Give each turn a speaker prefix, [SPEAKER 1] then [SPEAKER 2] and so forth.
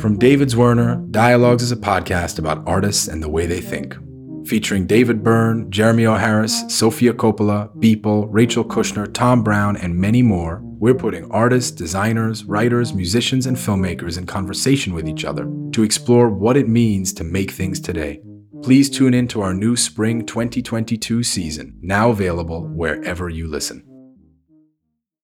[SPEAKER 1] From David Zwirner, Dialogues is a podcast about artists and the way they think. Featuring David Byrne, Jeremy O. Harris, Sophia Sofia Coppola, Beeple, Rachel Kushner, Tom Brown, and many more, we're putting artists, designers, writers, musicians, and filmmakers in conversation with each other to explore what it means to make things today. Please tune in to our new spring 2022 season, now available wherever you listen.